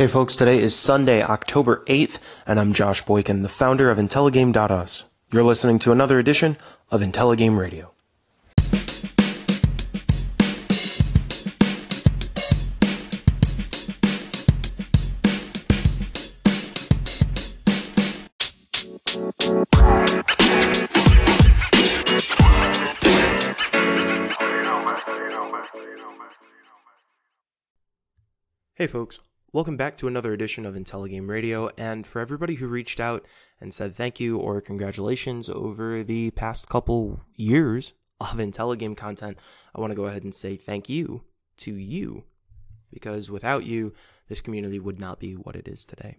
Hey folks, today is Sunday, October 8th, and I'm Josh Boykin, the founder of Intelligame.us. You're listening to another edition of Intelligame Radio. Hey folks, welcome back to another edition of Intelligame Radio. And for everybody who reached out and said thank you or congratulations over the past couple years of Intelligame content, I want to go ahead and say thank you to you because without you, this community would not be what it is today.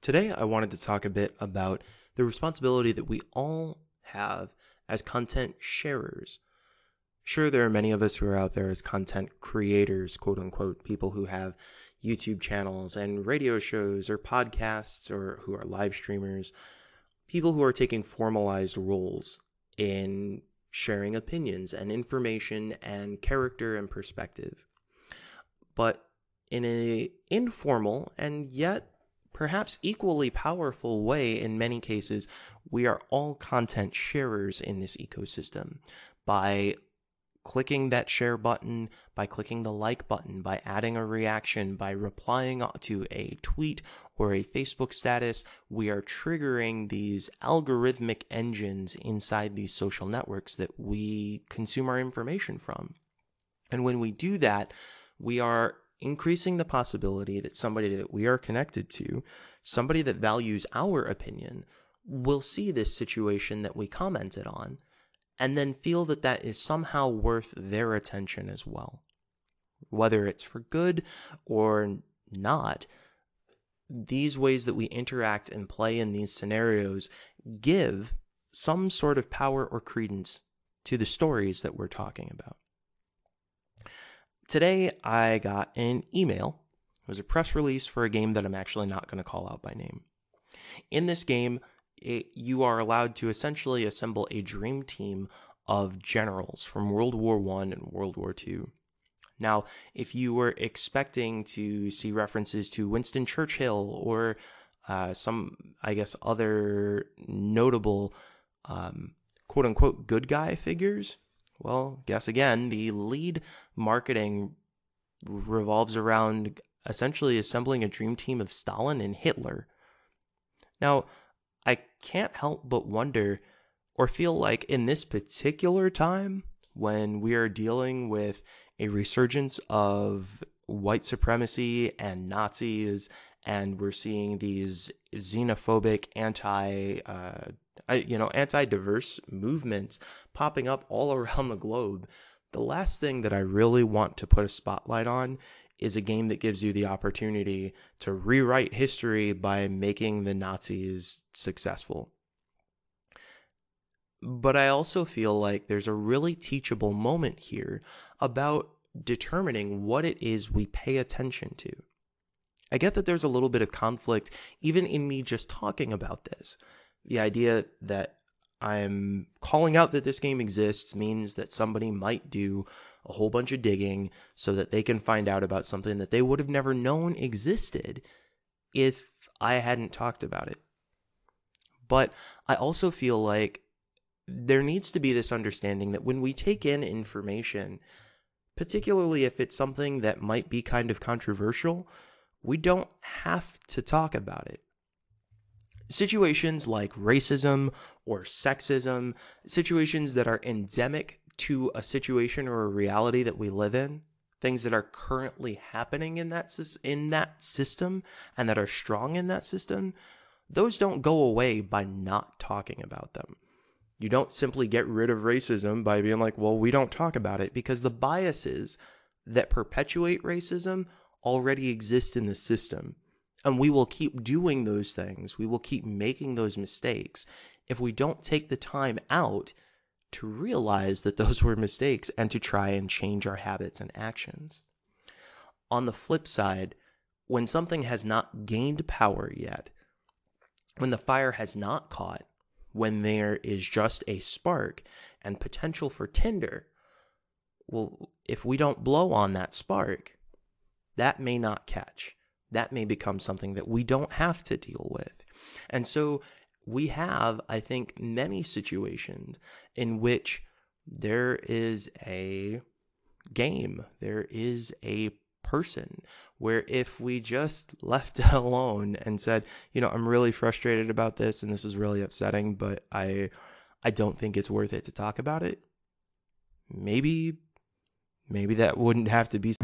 Today, I wanted to talk a bit about the responsibility that we all have as content sharers Sure, there are many of us who are out there as content creators, quote unquote, people who have YouTube channels and radio shows or podcasts or who are live streamers, people who are taking formalized roles in sharing opinions and information and character and perspective. But in a informal and yet perhaps equally powerful way in many cases, we are all content sharers in this ecosystem by clicking that share button, by clicking the like button, by adding a reaction, by replying to a tweet or a Facebook status, we are triggering these algorithmic engines inside these social networks that we consume our information from. And when we do that, we are increasing the possibility that somebody that we are connected to, somebody that values our opinion, will see this situation that we commented on and then feel that that is somehow worth their attention as well. Whether it's for good or not, these ways that we interact and play in these scenarios give some sort of power or credence to the stories that we're talking about. Today, I got an email. It was a press release for a game that I'm actually not going to call out by name. In this game, it, you are allowed to essentially assemble a dream team of generals from World War One and World War Two. Now, if you were expecting to see references to Winston Churchill or uh, some, I guess, other notable um, quote unquote good guy figures, well, guess again, the lead marketing revolves around essentially assembling a dream team of Stalin and Hitler. Now, I can't help but wonder or feel like in this particular time when we are dealing with a resurgence of white supremacy and Nazis, and we're seeing these xenophobic, anti, uh, you know, anti-diverse movements popping up all around the globe. The last thing that I really want to put a spotlight on is a game that gives you the opportunity to rewrite history by making the Nazis successful. But I also feel like there's a really teachable moment here about determining what it is we pay attention to. I get that there's a little bit of conflict even in me just talking about this. The idea that I'm calling out that this game exists means that somebody might do a whole bunch of digging so that they can find out about something that they would have never known existed if I hadn't talked about it. But I also feel like there needs to be this understanding that when we take in information, particularly if it's something that might be kind of controversial, we don't have to talk about it. Situations like racism or sexism, situations that are endemic to a situation or a reality that we live in, things that are currently happening in that in that system and that are strong in that system, those don't go away by not talking about them. You don't simply get rid of racism by being like, well, we don't talk about it because the biases that perpetuate racism already exist in the system. And we will keep doing those things. We will keep making those mistakes if we don't take the time out to realize that those were mistakes and to try and change our habits and actions. On the flip side, when something has not gained power yet, when the fire has not caught, when there is just a spark and potential for tinder, well, if we don't blow on that spark, that may not catch. That may become something that we don't have to deal with. And so we have, I think, many situations in which there is a game, there is a person where if we just left it alone and said, you know, I'm really frustrated about this and this is really upsetting, but I I don't think it's worth it to talk about it. Maybe maybe that wouldn't have to be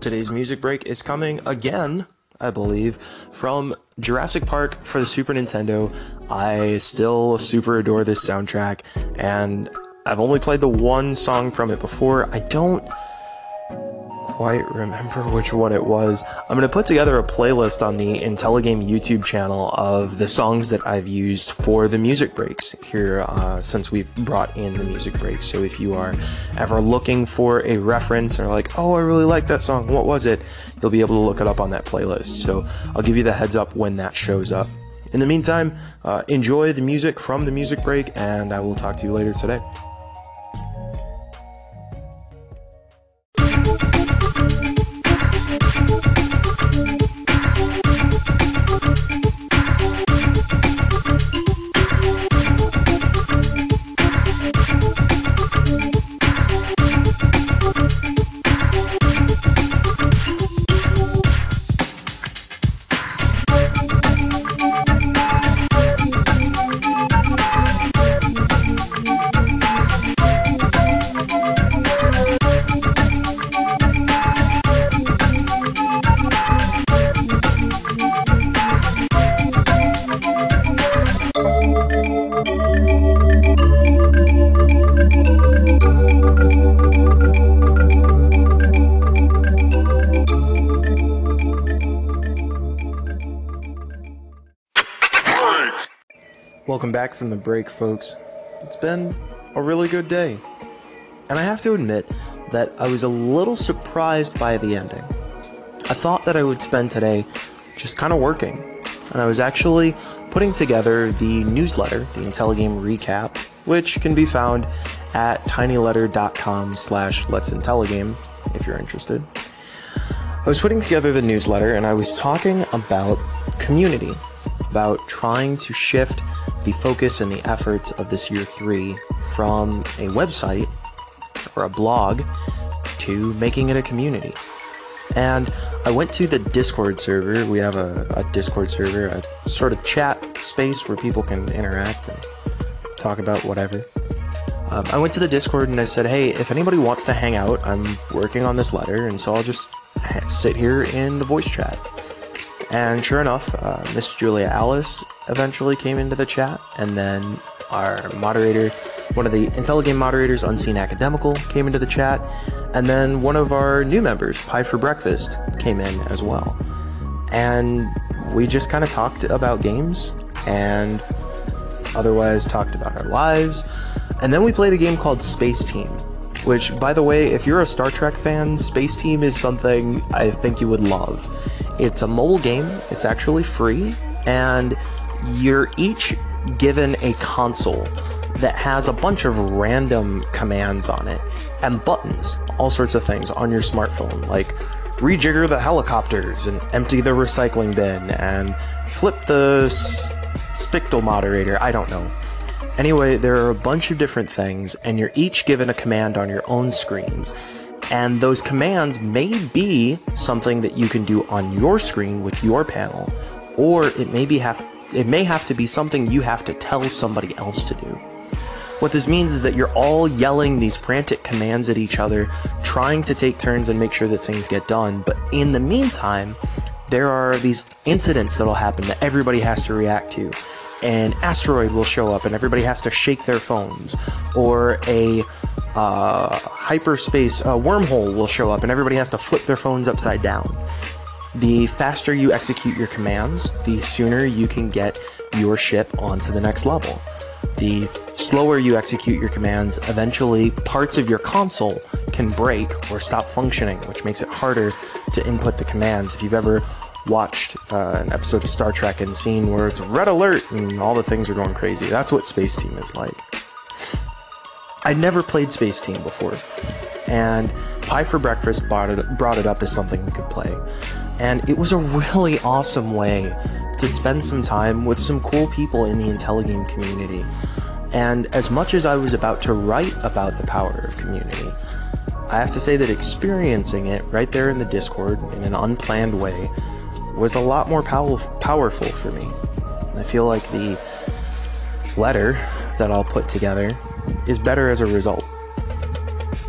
Today's music break is coming again I believe, from Jurassic Park for the Super Nintendo. I still super adore this soundtrack, and I've only played the one song from it before. I don't quite remember which one it was. I'm going to put together a playlist on the IntelliGame YouTube channel of the songs that I've used for the music breaks here uh, since we've brought in the music breaks. So if you are ever looking for a reference or like, oh, I really like that song, what was it? You'll be able to look it up on that playlist. So I'll give you the heads up when that shows up. In the meantime, uh, enjoy the music from the music break, and I will talk to you later today. Welcome back from the break, folks. It's been a really good day. And I have to admit that I was a little surprised by the ending. I thought that I would spend today just kind of working. And I was actually putting together the newsletter, the IntelliGame Recap, which can be found at tinyletter.com slash let's IntelliGame if you're interested. I was putting together the newsletter and I was talking about community, about trying to shift the focus and the efforts of this year three from a website or a blog to making it a community. And I went to the Discord server. We have a, a, Discord server, a sort of chat space where people can interact and talk about whatever. Um, I went to the Discord and I said, hey, if anybody wants to hang out, I'm working on this letter, and so I'll just sit here in the voice chat. And sure enough, uh, Miss Julia Alice eventually came into the chat, and then our moderator, one of the IntelliGame moderators, Unseen Academical, came into the chat, and then one of our new members, Pie for Breakfast, came in as well. And we just kind of talked about games and otherwise talked about our lives. And then we played a game called Space Team, which, by the way, if you're a Star Trek fan, Space Team is something I think you would love. It's a mobile game, it's actually free, and you're each given a console that has a bunch of random commands on it and buttons, all sorts of things on your smartphone, like rejigger the helicopters and empty the recycling bin and flip the s- spictal moderator. I don't know. Anyway, there are a bunch of different things, and you're each given a command on your own screens. And those commands may be something that you can do on your screen with your panel, or it may be have it may have to be something you have to tell somebody else to do. What this means is that you're all yelling these frantic commands at each other, trying to take turns and make sure that things get done. But in the meantime, there are these incidents that'll happen that everybody has to react to. An asteroid will show up and everybody has to shake their phones, or a uh, hyperspace uh, wormhole will show up and everybody has to flip their phones upside down the faster you execute your commands, the sooner you can get your ship onto the next level. The slower you execute your commands, eventually parts of your console can break or stop functioning, which makes it harder to input the commands. If you've ever watched uh, an episode of Star Trek and seen where it's red alert and all the things are going crazy, that's what Space Team is like. I'd never played Space Team before, and Pie for Breakfast brought it, brought it up as something we could play. And it was a really awesome way to spend some time with some cool people in the IntelliGame community. And as much as I was about to write about the power of community, I have to say that experiencing it right there in the Discord in an unplanned way was a lot more pow- powerful for me. I feel like the letter that I'll put together is better as a result.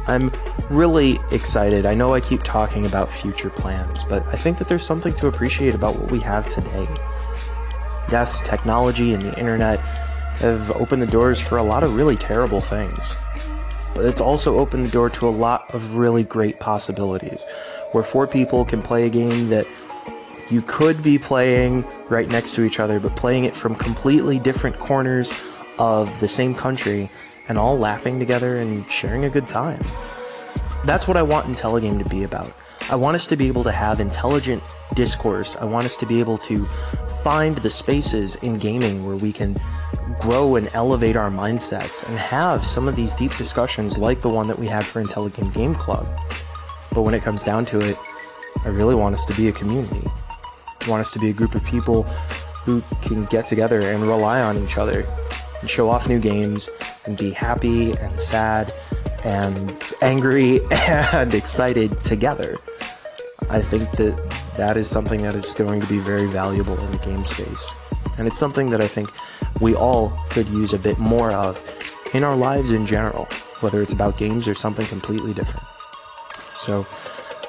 I'm really excited. I know I keep talking about future plans, but I think that there's something to appreciate about what we have today. Yes, technology and the internet have opened the doors for a lot of really terrible things, but it's also opened the door to a lot of really great possibilities where four people can play a game that you could be playing right next to each other, but playing it from completely different corners of the same country and all laughing together and sharing a good time. That's what I want IntelliGame to be about. I want us to be able to have intelligent discourse. I want us to be able to find the spaces in gaming where we can grow and elevate our mindsets and have some of these deep discussions like the one that we had for IntelliGame Game Club. But when it comes down to it, I really want us to be a community. I want us to be a group of people who can get together and rely on each other and show off new games and be happy and sad and angry and excited together. I think that that is something that is going to be very valuable in the game space. And it's something that I think we all could use a bit more of in our lives in general, whether it's about games or something completely different. So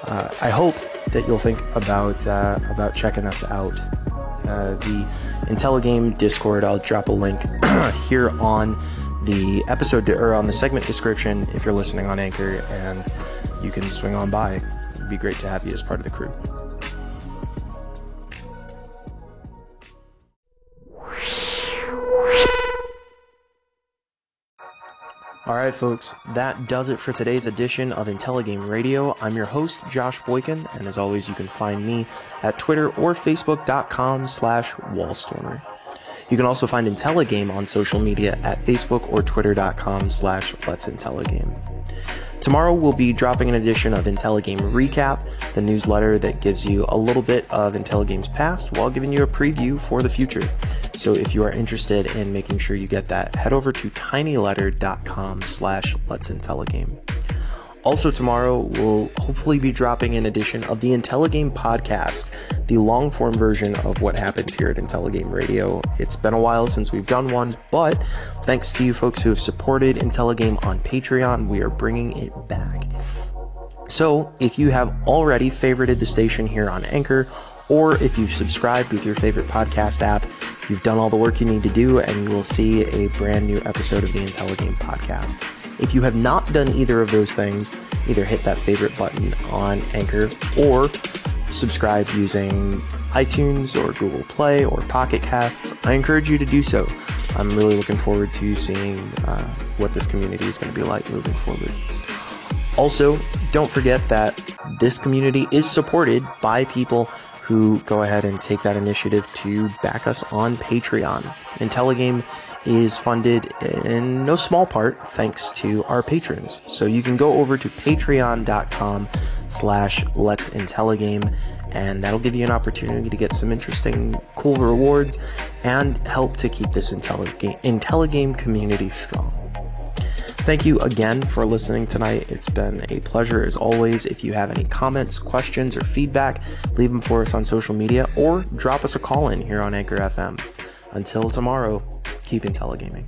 uh, I hope that you'll think about uh, about checking us out. Uh, the IntelliGame Discord. I'll drop a link here on the episode or on the segment description if you're listening on Anchor, and you can swing on by. It'd be great to have you as part of the crew. All right, folks, that does it for today's edition of IntelliGame Radio. I'm your host, Josh Boykin, and as always, you can find me at Twitter or Facebook.com slash Wallstormer. You can also find IntelliGame on social media at Facebook or Twitter.com slash Let's IntelliGame. Tomorrow we'll be dropping an edition of IntelliGame Recap, the newsletter that gives you a little bit of IntelliGame's past while giving you a preview for the future. So if you are interested in making sure you get that, head over to tinyletter.com slash Let's IntelliGame. Also, tomorrow, we'll hopefully be dropping an edition of the IntelliGame podcast, the long form version of what happens here at IntelliGame Radio. It's been a while since we've done one, but thanks to you folks who have supported IntelliGame on Patreon, we are bringing it back. So, if you have already favorited the station here on Anchor, or if you've subscribed with your favorite podcast app, you've done all the work you need to do, and you will see a brand new episode of the IntelliGame podcast. If you have not done either of those things, either hit that favorite button on Anchor or subscribe using iTunes or Google Play or Pocket Casts. I encourage you to do so. I'm really looking forward to seeing uh, what this community is going to be like moving forward. Also, don't forget that this community is supported by people who go ahead and take that initiative to back us on Patreon. IntelliGame is funded in no small part thanks to our patrons. So you can go over to patreon.com slash let's intelligame and that'll give you an opportunity to get some interesting, cool rewards and help to keep this IntelliGame, IntelliGame community strong. Thank you again for listening tonight. It's been a pleasure as always. If you have any comments, questions, or feedback, leave them for us on social media or drop us a call in here on Anchor FM. Until tomorrow, keep intelligaming.